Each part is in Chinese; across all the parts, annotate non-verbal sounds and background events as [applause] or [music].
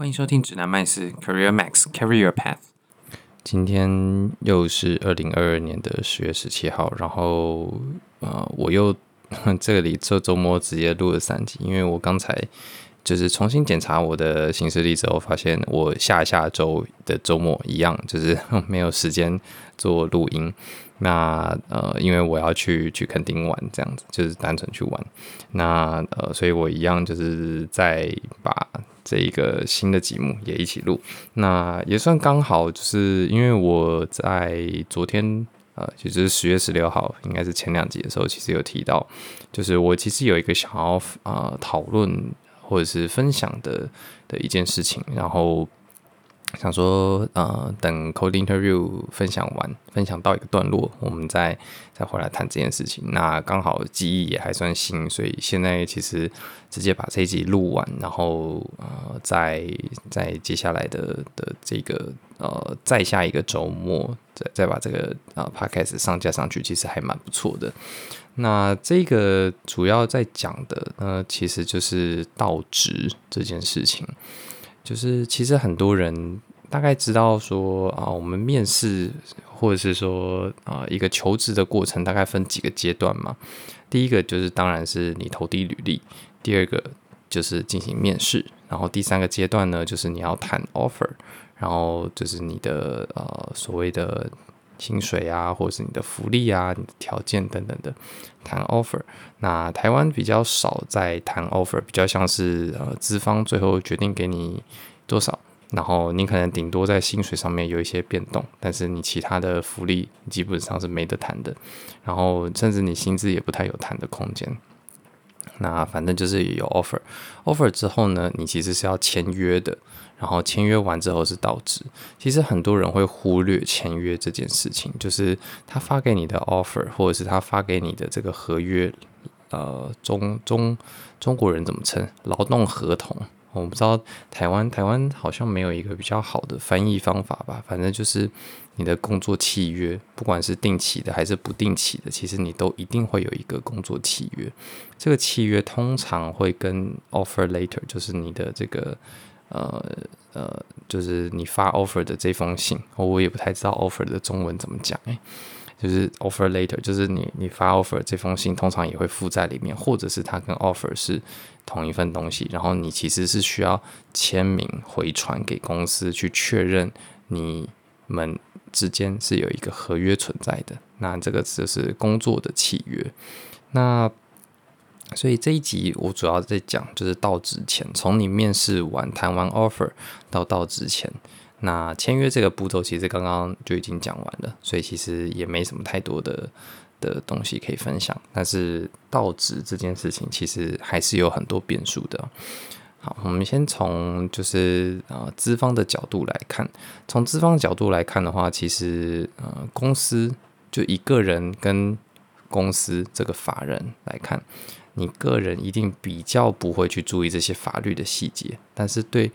欢迎收听指南麦斯 Career Max Carry Your Path。今天又是二零二二年的十月十七号，然后呃，我又 [laughs] 这里这周末直接录了三集，因为我刚才就是重新检查我的行事历之后，发现我下下周的周末一样，就是没有时间做录音。那呃，因为我要去去垦丁玩，这样子就是单纯去玩。那呃，所以我一样就是在把这一个新的节目也一起录。那也算刚好，就是因为我在昨天呃，也就是十月十六号，应该是前两集的时候，其实有提到，就是我其实有一个想要啊、讨论或者是分享的的一件事情，然后。想说，呃，等 code interview 分享完，分享到一个段落，我们再再回来谈这件事情。那刚好记忆也还算新，所以现在其实直接把这一集录完，然后呃，在在接下来的的这个呃，再下一个周末，再再把这个呃 podcast 上架上去，其实还蛮不错的。那这个主要在讲的呢，其实就是倒职这件事情。就是其实很多人大概知道说啊，我们面试或者是说啊一个求职的过程大概分几个阶段嘛。第一个就是当然是你投递履历，第二个就是进行面试，然后第三个阶段呢就是你要谈 offer，然后就是你的呃所谓的。薪水啊，或者是你的福利啊，你的条件等等的谈 offer。那台湾比较少在谈 offer，比较像是呃资方最后决定给你多少，然后你可能顶多在薪水上面有一些变动，但是你其他的福利基本上是没得谈的，然后甚至你薪资也不太有谈的空间。那反正就是有 offer，offer 之后呢，你其实是要签约的。然后签约完之后是到职，其实很多人会忽略签约这件事情，就是他发给你的 offer，或者是他发给你的这个合约，呃，中中中国人怎么称？劳动合同？我不知道台湾台湾好像没有一个比较好的翻译方法吧，反正就是你的工作契约，不管是定期的还是不定期的，其实你都一定会有一个工作契约。这个契约通常会跟 offer later，就是你的这个。呃呃，就是你发 offer 的这封信，我也不太知道 offer 的中文怎么讲哎，就是 offer letter，就是你你发 offer 这封信，通常也会附在里面，或者是它跟 offer 是同一份东西，然后你其实是需要签名回传给公司去确认你们之间是有一个合约存在的，那这个就是工作的契约，那。所以这一集我主要在讲，就是到职前，从你面试完、谈完 offer 到到职前，那签约这个步骤，其实刚刚就已经讲完了，所以其实也没什么太多的的东西可以分享。但是到职这件事情，其实还是有很多变数的。好，我们先从就是呃资方的角度来看，从资方的角度来看的话，其实呃公司就一个人跟公司这个法人来看。你个人一定比较不会去注意这些法律的细节，但是对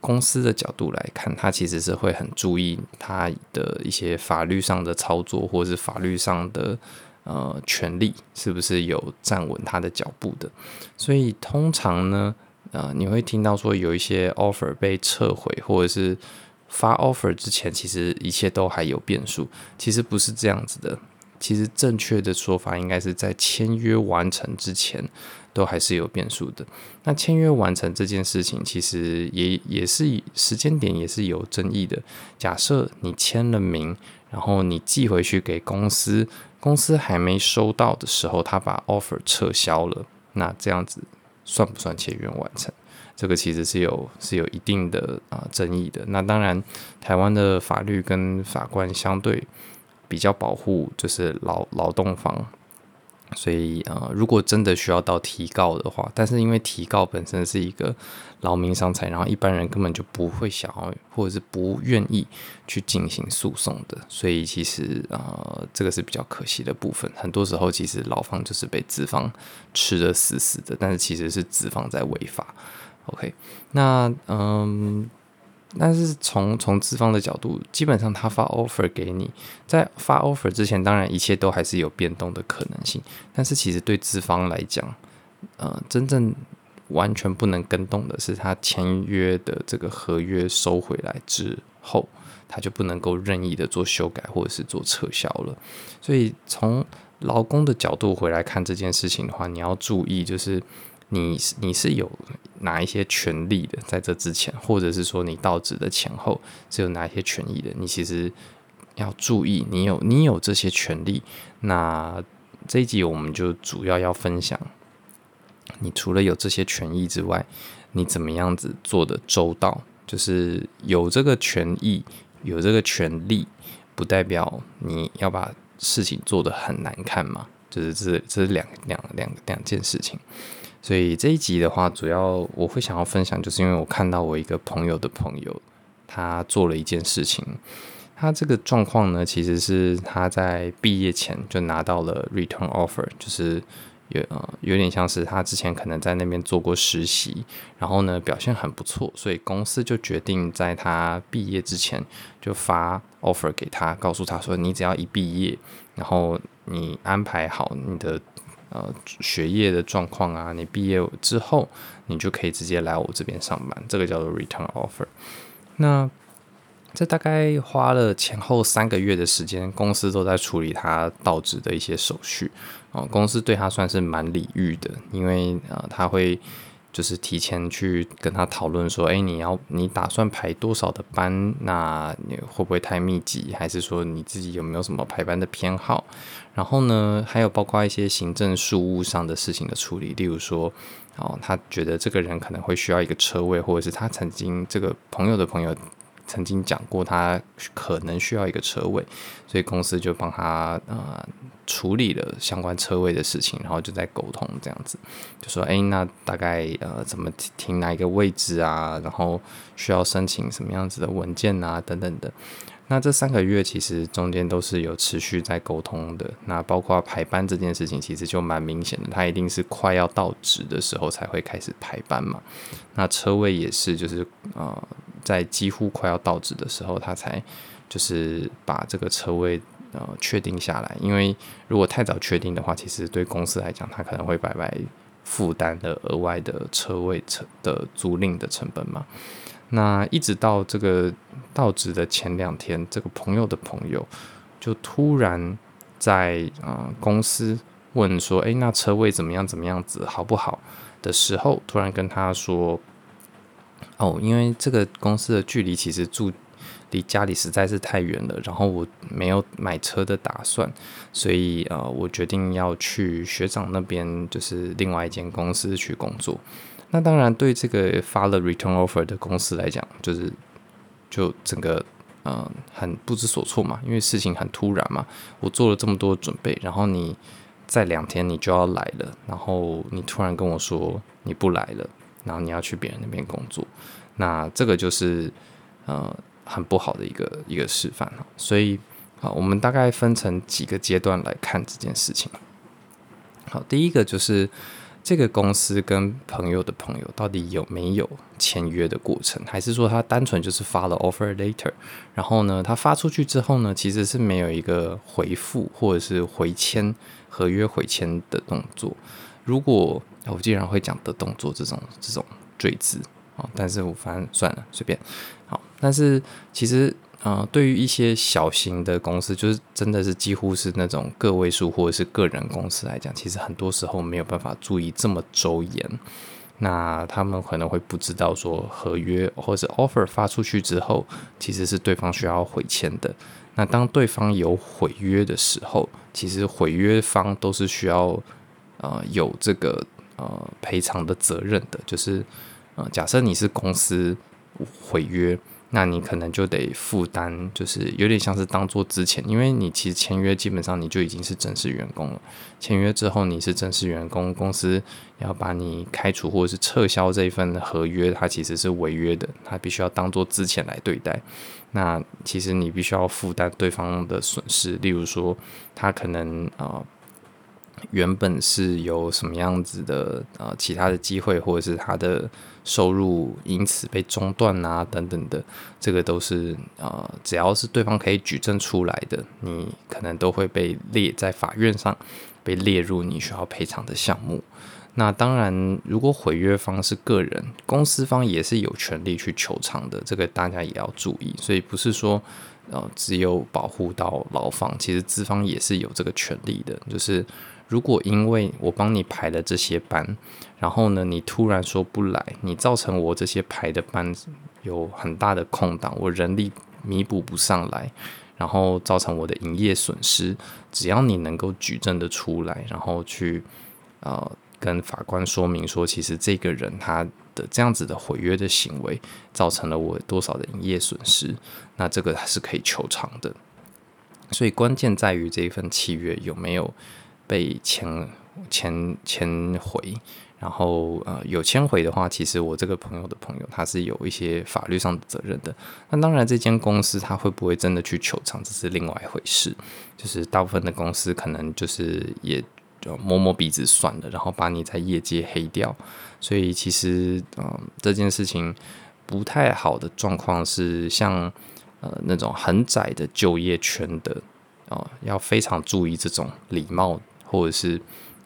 公司的角度来看，他其实是会很注意他的一些法律上的操作，或是法律上的呃权利是不是有站稳他的脚步的。所以通常呢，呃，你会听到说有一些 offer 被撤回，或者是发 offer 之前，其实一切都还有变数。其实不是这样子的。其实正确的说法应该是在签约完成之前，都还是有变数的。那签约完成这件事情，其实也也是时间点也是有争议的。假设你签了名，然后你寄回去给公司，公司还没收到的时候，他把 offer 撤销了，那这样子算不算签约完成？这个其实是有是有一定的啊、争议的。那当然，台湾的法律跟法官相对。比较保护就是劳劳动方，所以呃，如果真的需要到提告的话，但是因为提告本身是一个劳民伤财，然后一般人根本就不会想要或者是不愿意去进行诉讼的，所以其实呃，这个是比较可惜的部分。很多时候其实劳方就是被资方吃得死死的，但是其实是资方在违法。OK，那嗯。但是从从资方的角度，基本上他发 offer 给你，在发 offer 之前，当然一切都还是有变动的可能性。但是其实对资方来讲，呃，真正完全不能更动的是，他签约的这个合约收回来之后，他就不能够任意的做修改或者是做撤销了。所以从劳工的角度回来看这件事情的话，你要注意，就是你你是有哪一些权利的，在这之前，或者是说你到职的前后是有哪一些权益的，你其实要注意，你有你有这些权利。那这一集我们就主要要分享。你除了有这些权益之外，你怎么样子做的周到？就是有这个权益，有这个权利，不代表你要把事情做得很难看嘛。就是这这是两两两两件事情。所以这一集的话，主要我会想要分享，就是因为我看到我一个朋友的朋友，他做了一件事情。他这个状况呢，其实是他在毕业前就拿到了 return offer，就是。有呃，有点像是他之前可能在那边做过实习，然后呢表现很不错，所以公司就决定在他毕业之前就发 offer 给他，告诉他说，你只要一毕业，然后你安排好你的呃学业的状况啊，你毕业之后你就可以直接来我这边上班，这个叫做 return offer。那这大概花了前后三个月的时间，公司都在处理他到职的一些手续。哦，公司对他算是蛮礼遇的，因为呃，他会就是提前去跟他讨论说，哎，你要你打算排多少的班？那你会不会太密集？还是说你自己有没有什么排班的偏好？然后呢，还有包括一些行政事务上的事情的处理，例如说，哦，他觉得这个人可能会需要一个车位，或者是他曾经这个朋友的朋友。曾经讲过，他可能需要一个车位，所以公司就帮他呃处理了相关车位的事情，然后就在沟通这样子，就说哎，那大概呃怎么停哪一个位置啊？然后需要申请什么样子的文件啊？等等的。那这三个月其实中间都是有持续在沟通的。那包括排班这件事情，其实就蛮明显的，他一定是快要到职的时候才会开始排班嘛。那车位也是，就是呃。在几乎快要到职的时候，他才就是把这个车位呃确定下来。因为如果太早确定的话，其实对公司来讲，他可能会白白负担的额外的车位成的租赁的成本嘛。那一直到这个到职的前两天，这个朋友的朋友就突然在啊、公司问说：“诶，那车位怎么样？怎么样子好不好？”的时候，突然跟他说。哦，因为这个公司的距离其实住离家里实在是太远了，然后我没有买车的打算，所以呃，我决定要去学长那边，就是另外一间公司去工作。那当然，对这个发了 return offer 的公司来讲，就是就整个呃很不知所措嘛，因为事情很突然嘛，我做了这么多准备，然后你在两天你就要来了，然后你突然跟我说你不来了。然后你要去别人那边工作，那这个就是呃很不好的一个一个示范了。所以好，我们大概分成几个阶段来看这件事情。好，第一个就是这个公司跟朋友的朋友到底有没有签约的过程，还是说他单纯就是发了 offer later，然后呢，他发出去之后呢，其实是没有一个回复或者是回签合约回签的动作。如果我竟然会讲的动作这种这种赘字啊，但是我反正算了，随便。好，但是其实呃，对于一些小型的公司，就是真的是几乎是那种个位数或者是个人公司来讲，其实很多时候没有办法注意这么周延。那他们可能会不知道说合约或者是 offer 发出去之后，其实是对方需要回签的。那当对方有毁约的时候，其实毁约方都是需要呃有这个。呃，赔偿的责任的，就是呃，假设你是公司毁约，那你可能就得负担，就是有点像是当做之前，因为你其实签约基本上你就已经是正式员工了，签约之后你是正式员工，公司要把你开除或者是撤销这一份合约，它其实是违约的，它必须要当做之前来对待。那其实你必须要负担对方的损失，例如说他可能啊。原本是有什么样子的呃其他的机会，或者是他的收入因此被中断啊等等的，这个都是呃只要是对方可以举证出来的，你可能都会被列在法院上被列入你需要赔偿的项目。那当然，如果毁约方是个人，公司方也是有权利去求偿的，这个大家也要注意。所以不是说，呃，只有保护到劳方，其实资方也是有这个权利的。就是如果因为我帮你排了这些班，然后呢，你突然说不来，你造成我这些排的班有很大的空档，我人力弥补不上来，然后造成我的营业损失，只要你能够举证的出来，然后去，呃。跟法官说明说，其实这个人他的这样子的毁约的行为，造成了我多少的营业损失，那这个还是可以求偿的。所以关键在于这一份契约有没有被签签签回，然后呃有签回的话，其实我这个朋友的朋友他是有一些法律上的责任的。那当然，这间公司他会不会真的去求偿，这是另外一回事。就是大部分的公司可能就是也。就摸摸鼻子算了，然后把你在业界黑掉。所以其实，嗯，这件事情不太好的状况是像，呃，那种很窄的就业圈的，啊、要非常注意这种礼貌或者是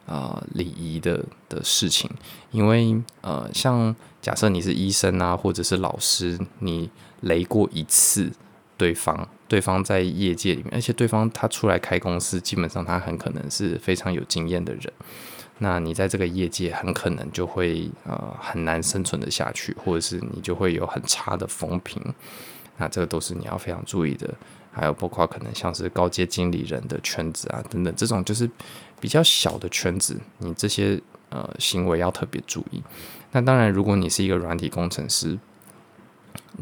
啊、礼仪的的事情。因为，呃，像假设你是医生啊，或者是老师，你雷过一次。对方，对方在业界里面，而且对方他出来开公司，基本上他很可能是非常有经验的人。那你在这个业界很可能就会呃很难生存得下去，或者是你就会有很差的风评。那这个都是你要非常注意的。还有包括可能像是高阶经理人的圈子啊等等，这种就是比较小的圈子，你这些呃行为要特别注意。那当然，如果你是一个软体工程师。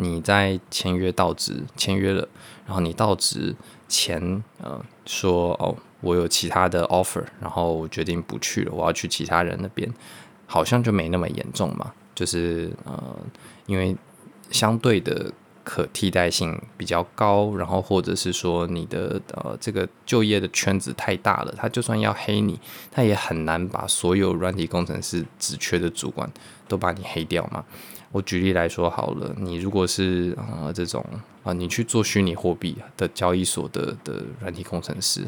你在签约到职签约了，然后你到职前，呃，说哦，我有其他的 offer，然后我决定不去了，我要去其他人那边，好像就没那么严重嘛。就是呃，因为相对的可替代性比较高，然后或者是说你的呃这个就业的圈子太大了，他就算要黑你，他也很难把所有软体工程师职缺的主管都把你黑掉嘛。我举例来说好了，你如果是啊、这种啊，你去做虚拟货币的交易所的的软体工程师，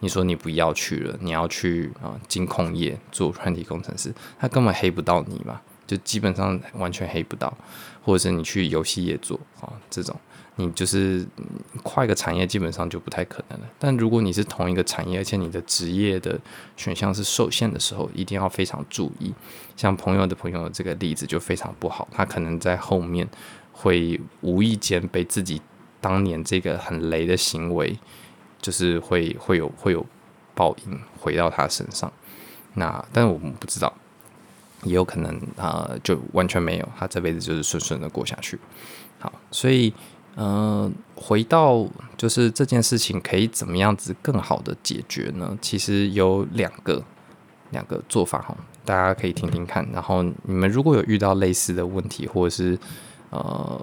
你说你不要去了，你要去啊金控业做软体工程师，他根本黑不到你嘛，就基本上完全黑不到，或者是你去游戏业做啊这种。你就是跨一个产业，基本上就不太可能了。但如果你是同一个产业，而且你的职业的选项是受限的时候，一定要非常注意。像朋友的朋友这个例子就非常不好，他可能在后面会无意间被自己当年这个很雷的行为，就是会会有会有报应回到他身上。那但我们不知道，也有可能啊、就完全没有，他这辈子就是顺顺的过下去。好，所以。嗯、回到就是这件事情可以怎么样子更好的解决呢？其实有两个两个做法哈，大家可以听听看。然后你们如果有遇到类似的问题，或者是呃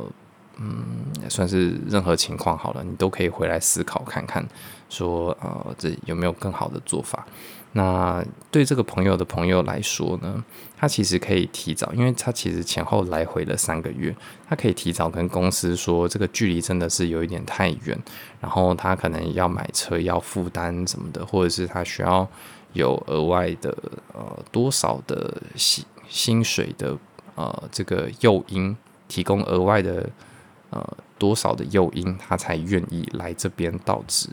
嗯，也算是任何情况好了，你都可以回来思考看看，说呃这有没有更好的做法。那对这个朋友的朋友来说呢，他其实可以提早，因为他其实前后来回了三个月，他可以提早跟公司说，这个距离真的是有一点太远，然后他可能要买车要负担什么的，或者是他需要有额外的呃多少的薪薪水的呃这个诱因，提供额外的呃。多少的诱因，他才愿意来这边到职？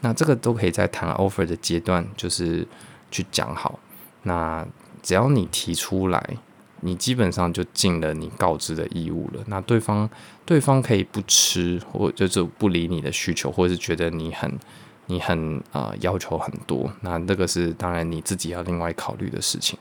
那这个都可以在谈 offer 的阶段，就是去讲好。那只要你提出来，你基本上就尽了你告知的义务了。那对方对方可以不吃，或就是不理你的需求，或者是觉得你很你很啊、呃、要求很多，那这个是当然你自己要另外考虑的事情。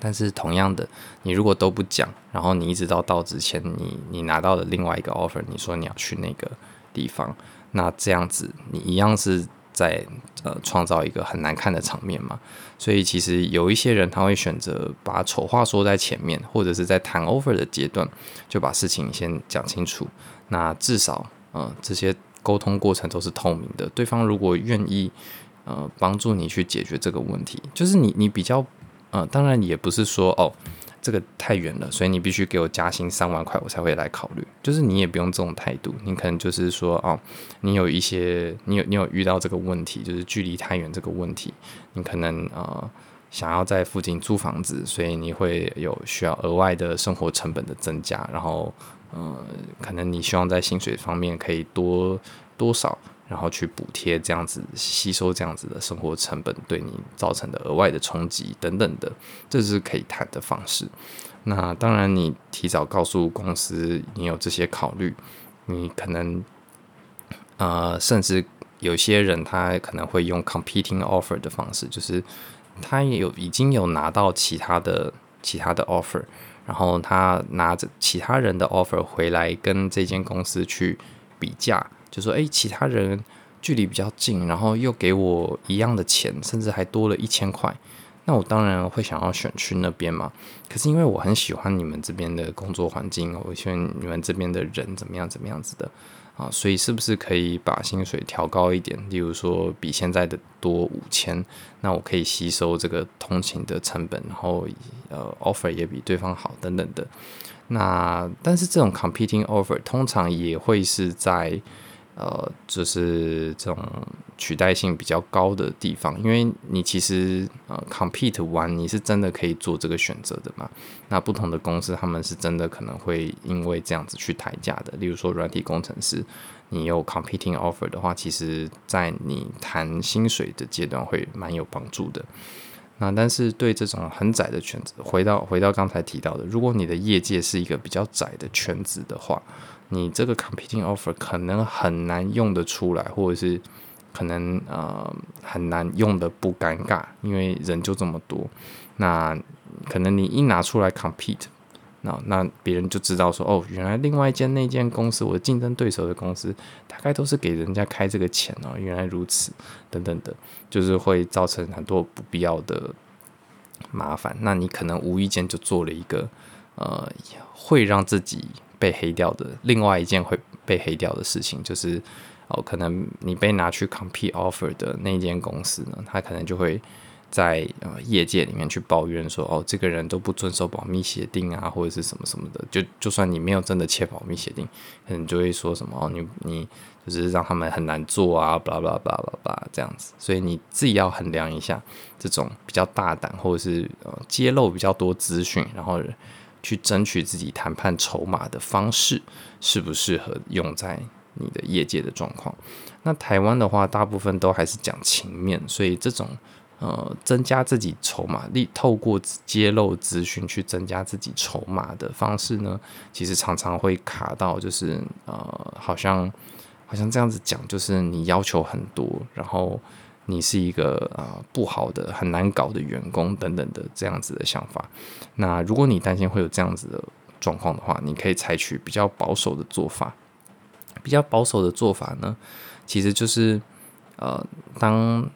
但是同样的，你如果都不讲，然后你一直到到之前，你你拿到了另外一个 offer，你说你要去那个地方，那这样子你一样是在呃创造一个很难看的场面嘛。所以其实有一些人他会选择把丑话说在前面，或者是在谈 offer 的阶段就把事情先讲清楚。那至少呃这些沟通过程都是透明的，对方如果愿意呃帮助你去解决这个问题，就是你你比较。嗯，当然也不是说哦，这个太远了，所以你必须给我加薪三万块，我才会来考虑。就是你也不用这种态度，你可能就是说哦，你有一些，你有你有遇到这个问题，就是距离太远这个问题，你可能呃想要在附近租房子，所以你会有需要额外的生活成本的增加，然后，呃，可能你希望在薪水方面可以多多少，然后去补贴这样子吸收这样子的生活成本对你造成的额外的冲击等等的，这是可以谈的方式。那当然，你提早告诉公司你有这些考虑，你可能，呃，甚至有些人他可能会用 competing offer 的方式，就是。他也有已经有拿到其他的其他的 offer，然后他拿着其他人的 offer 回来跟这间公司去比价，就说：“诶，其他人距离比较近，然后又给我一样的钱，甚至还多了一千块，那我当然会想要选去那边嘛。可是因为我很喜欢你们这边的工作环境，我喜欢你们这边的人怎么样怎么样子的。”啊，所以是不是可以把薪水调高一点？例如说，比现在的多五千，那我可以吸收这个通勤的成本，然后呃，offer 也比对方好等等的。那但是这种 competing offer 通常也会是在。呃，就是这种取代性比较高的地方，因为你其实呃 compete 完，你是真的可以做这个选择的嘛。那不同的公司，他们是真的可能会因为这样子去抬价的。例如说，软体工程师，你有 competing offer 的话，其实在你谈薪水的阶段会蛮有帮助的。那但是对这种很窄的圈子，回到回到刚才提到的，如果你的业界是一个比较窄的圈子的话。你这个 competing offer 可能很难用得出来，或者是可能呃很难用得不尴尬，因为人就这么多。那可能你一拿出来 compete，那那别人就知道说，哦，原来另外一间那间公司，我的竞争对手的公司，大概都是给人家开这个钱哦，原来如此，等等的，就是会造成很多不必要的麻烦。那你可能无意间就做了一个呃，会让自己。被黑掉的另外一件会被黑掉的事情，就是哦，可能你被拿去 compete offer 的那间公司呢，他可能就会在呃业界里面去抱怨说，哦，这个人都不遵守保密协定啊，或者是什么什么的。就就算你没有真的签保密协定，可能就会说什么哦，你你就是让他们很难做啊，巴拉巴拉巴拉巴拉这样子。所以你自己要衡量一下，这种比较大胆或者是呃揭露比较多资讯，然后。去争取自己谈判筹码的方式，适不适合用在你的业界的状况？那台湾的话，大部分都还是讲情面，所以这种呃增加自己筹码力，透过揭露资讯去增加自己筹码的方式呢，其实常常会卡到，就是呃，好像好像这样子讲，就是你要求很多，然后。你是一个啊、呃、不好的、很难搞的员工等等的这样子的想法。那如果你担心会有这样子的状况的话，你可以采取比较保守的做法。比较保守的做法呢，其实就是呃，当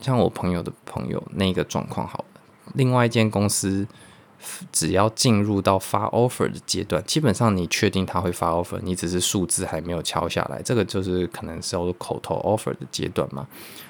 像我朋友的朋友那个状况好了，另外一间公司。只要进入到发 offer 的阶段，基本上你确定他会发 offer，你只是数字还没有敲下来，这个就是可能是口头 offer 的阶段嘛。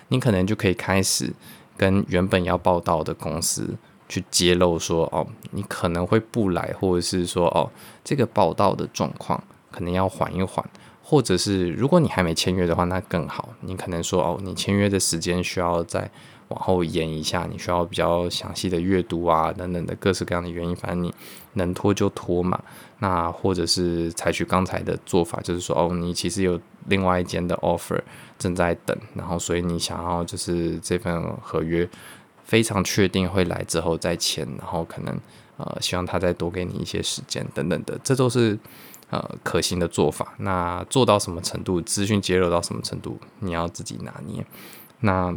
你可能就可以开始跟原本要报到的公司去揭露说，哦，你可能会不来，或者是说，哦，这个报到的状况可能要缓一缓，或者是如果你还没签约的话，那更好，你可能说，哦，你签约的时间需要在。往后延一下，你需要比较详细的阅读啊，等等的各式各样的原因，反正你能拖就拖嘛。那或者是采取刚才的做法，就是说哦，你其实有另外一间的 offer 正在等，然后所以你想要就是这份合约非常确定会来之后再签，然后可能呃希望他再多给你一些时间等等的，这都是呃可行的做法。那做到什么程度，资讯揭露到什么程度，你要自己拿捏。那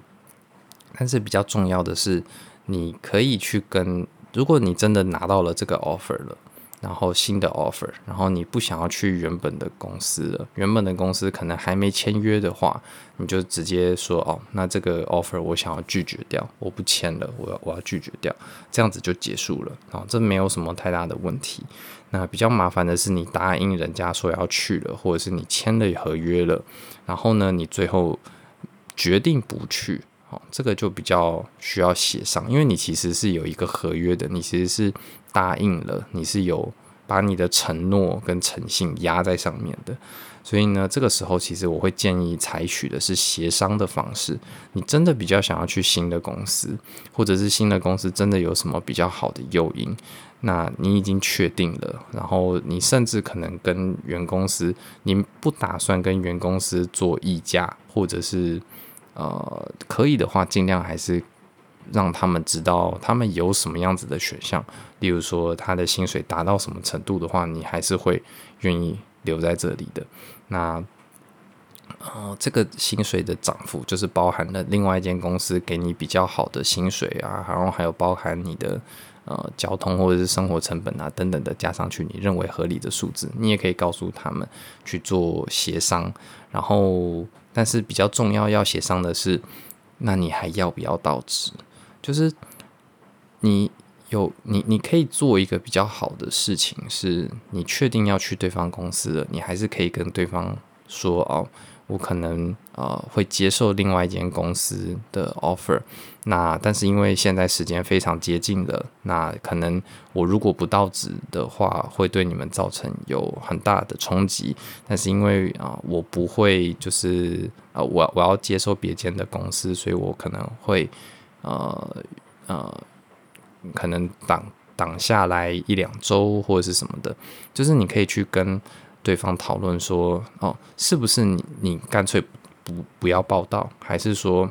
但是比较重要的是，你可以去跟，如果你真的拿到了这个 offer 了，然后新的 offer，然后你不想要去原本的公司了，原本的公司可能还没签约的话，你就直接说哦，那这个 offer 我想要拒绝掉，我不签了，我要我要拒绝掉，这样子就结束了啊，这没有什么太大的问题。那比较麻烦的是，你答应人家说要去了，或者是你签了合约了，然后呢，你最后决定不去。哦，这个就比较需要协商，因为你其实是有一个合约的，你其实是答应了，你是有把你的承诺跟诚信压在上面的。所以呢，这个时候其实我会建议采取的是协商的方式。你真的比较想要去新的公司，或者是新的公司真的有什么比较好的诱因，那你已经确定了，然后你甚至可能跟原公司，你不打算跟原公司做议价，或者是呃可以的话，尽量还是让他们知道他们有什么样子的选项。例如说，他的薪水达到什么程度的话，你还是会愿意。留在这里的那，呃，这个薪水的涨幅就是包含了另外一间公司给你比较好的薪水啊，然后还有包含你的呃交通或者是生活成本啊等等的加上去，你认为合理的数字，你也可以告诉他们去做协商。然后，但是比较重要要协商的是，那你还要不要到职？就是你。有你，你可以做一个比较好的事情，是你确定要去对方公司了，你还是可以跟对方说哦，我可能呃会接受另外一间公司的 offer。那但是因为现在时间非常接近了，那可能我如果不到职的话，会对你们造成有很大的冲击。但是因为啊、我不会就是呃，我我要接受别间的公司，所以我可能会呃呃。可能挡挡下来一两周或者是什么的，就是你可以去跟对方讨论说，哦，是不是你你干脆不不要报道，还是说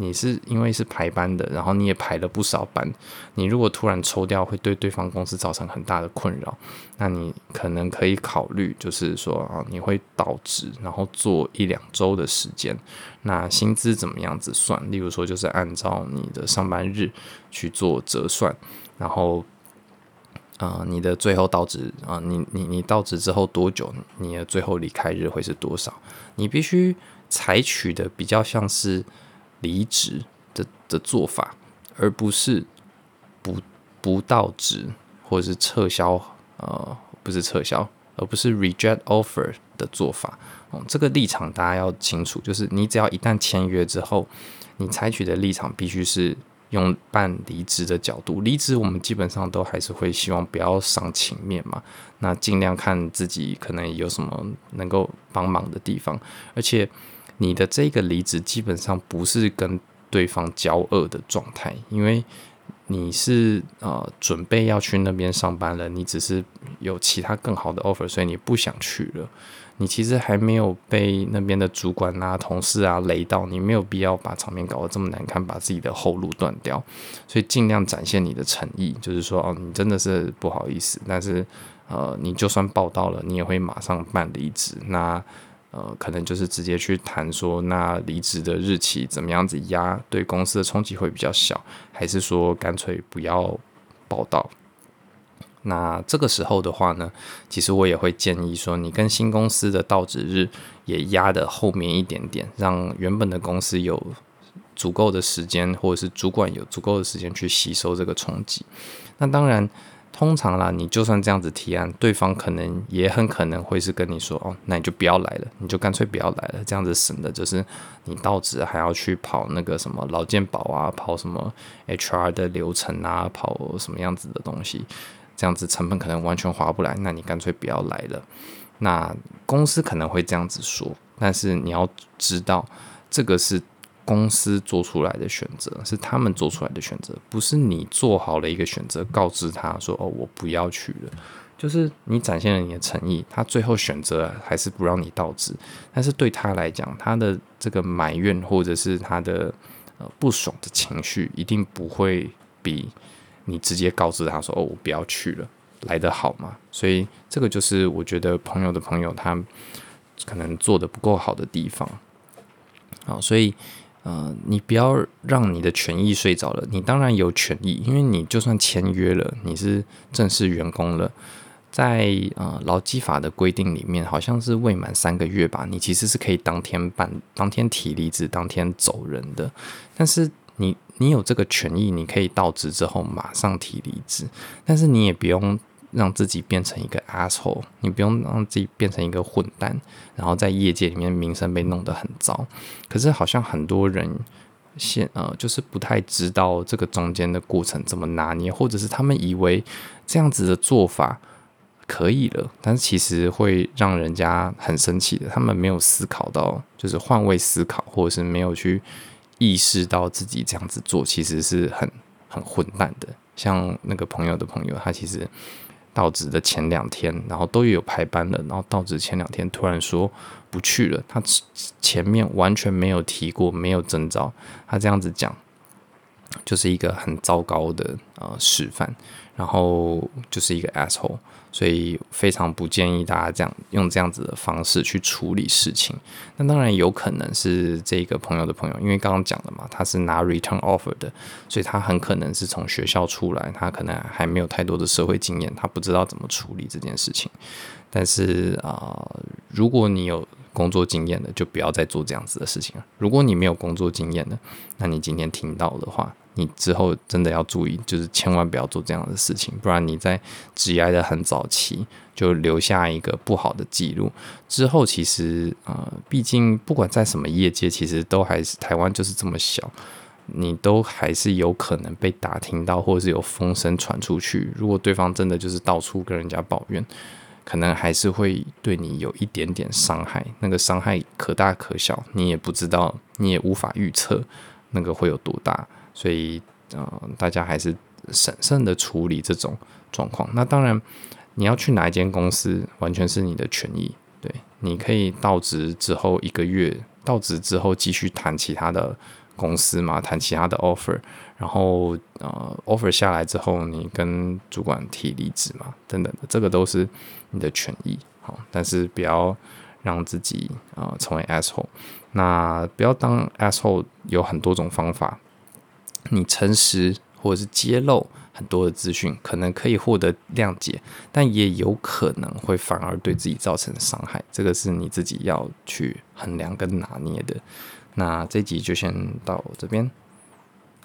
你是因为是排班的，然后你也排了不少班，你如果突然抽掉，会对对方公司造成很大的困扰，那你可能可以考虑，就是说啊，你会倒职，然后做一两周的时间。那薪资怎么样子算？例如说，就是按照你的上班日去做折算，然后，啊、你的最后到职啊、你你你到职之后多久？你的最后离开日会是多少？你必须采取的比较像是离职的的做法，而不是不不到职或者是撤销，呃，不是撤销，而不是 reject offer 的做法。哦，这个立场大家要清楚，就是你只要一旦签约之后，你采取的立场必须是用办离职的角度。离职我们基本上都还是会希望不要伤情面嘛，那尽量看自己可能有什么能够帮忙的地方，而且你的这个离职基本上不是跟对方交恶的状态，因为你是呃准备要去那边上班了，你只是有其他更好的 offer，所以你不想去了。你其实还没有被那边的主管啊、同事啊雷到，你没有必要把场面搞得这么难看，把自己的后路断掉。所以尽量展现你的诚意，就是说哦，你真的是不好意思，但是呃，你就算报到了，你也会马上办离职。那呃，可能就是直接去谈说，那离职的日期怎么样子压，对公司的冲击会比较小，还是说干脆不要报道？那这个时候的话呢，其实我也会建议说，你跟新公司的到职日也压得后面一点点，让原本的公司有足够的时间，或者是主管有足够的时间去吸收这个冲击。那当然，通常啦，你就算这样子提案，对方可能也很可能会是跟你说，哦，那你就不要来了，你就干脆不要来了，这样子省的就是你到职还要去跑那个什么劳健保啊，跑什么 [laughs] HR 的流程啊，跑什么样子的东西。这样子成本可能完全划不来，那你干脆不要来了。那公司可能会这样子说，但是你要知道，这个是公司做出来的选择，是他们做出来的选择，不是你做好了一个选择，告知他说：“哦，我不要去了。”就是你展现了你的诚意，他最后选择还是不让你到职。但是对他来讲，他的这个埋怨或者是他的呃不爽的情绪，一定不会比。你直接告知他说：“哦，我不要去了，来得好嘛？”所以这个就是我觉得朋友的朋友他可能做得不够好的地方。好，所以呃，你不要让你的权益睡着了。你当然有权益，因为你就算签约了，你是正式员工了，在呃劳基法的规定里面，好像是未满三个月吧，你其实是可以当天办、[laughs] 当天提离职、当天走人的。但是你。你有这个权益，你可以到职之后马上提离职，但是你也不用让自己变成一个 asshole，你不用让自己变成一个混蛋，然后在业界里面名声被弄得很糟。可是好像很多人现呃就是不太知道这个中间的过程怎么拿捏，或者是他们以为这样子的做法可以了，但是其实会让人家很生气的。他们没有思考到，就是换位思考，或者是没有去意识到自己这样子做，其实是很很混蛋的。像那个朋友的朋友，他其实到职的前两天，然后都有排班了，然后到职前两天突然说不去了。他前面完全没有提过，没有征兆，他这样子讲。就是一个很糟糕的呃示范，然后就是一个 asshole，所以非常不建议大家这样用这样子的方式去处理事情。那当然有可能是这个朋友的朋友，因为刚刚讲了嘛，他是拿 return offer 的，所以他很可能是从学校出来，他可能还没有太多的社会经验，他不知道怎么处理这件事情。但是啊、如果你有工作经验的，就不要再做这样子的事情了。如果你没有工作经验的，那你今天听到的话，你之后真的要注意，就是千万不要做这样的事情，不然你在职涯的很早期就留下一个不好的记录。之后其实呃，毕竟不管在什么业界，其实都还是台湾就是这么小，你都还是有可能被打听到，或者是有风声传出去。如果对方真的就是到处跟人家抱怨，可能还是会对你有一点点伤害。那个伤害可大可小，你也不知道，你也无法预测那个会有多大。所以，呃，大家还是审慎的处理这种状况。那当然，你要去哪一间公司，完全是你的权益。对，你可以到职之后一个月，到职之后继续谈其他的公司嘛，谈其他的 offer。然后，呃，offer 下来之后，你跟主管提离职嘛，等等的，这个都是你的权益。好，但是不要让自己啊、呃、成为 asshole。那不要当 asshole，有很多种方法。你诚实或者是揭露很多的资讯，可能可以获得谅解，但也有可能会反而对自己造成伤害。这个是你自己要去衡量跟拿捏的。那这集就先到这边。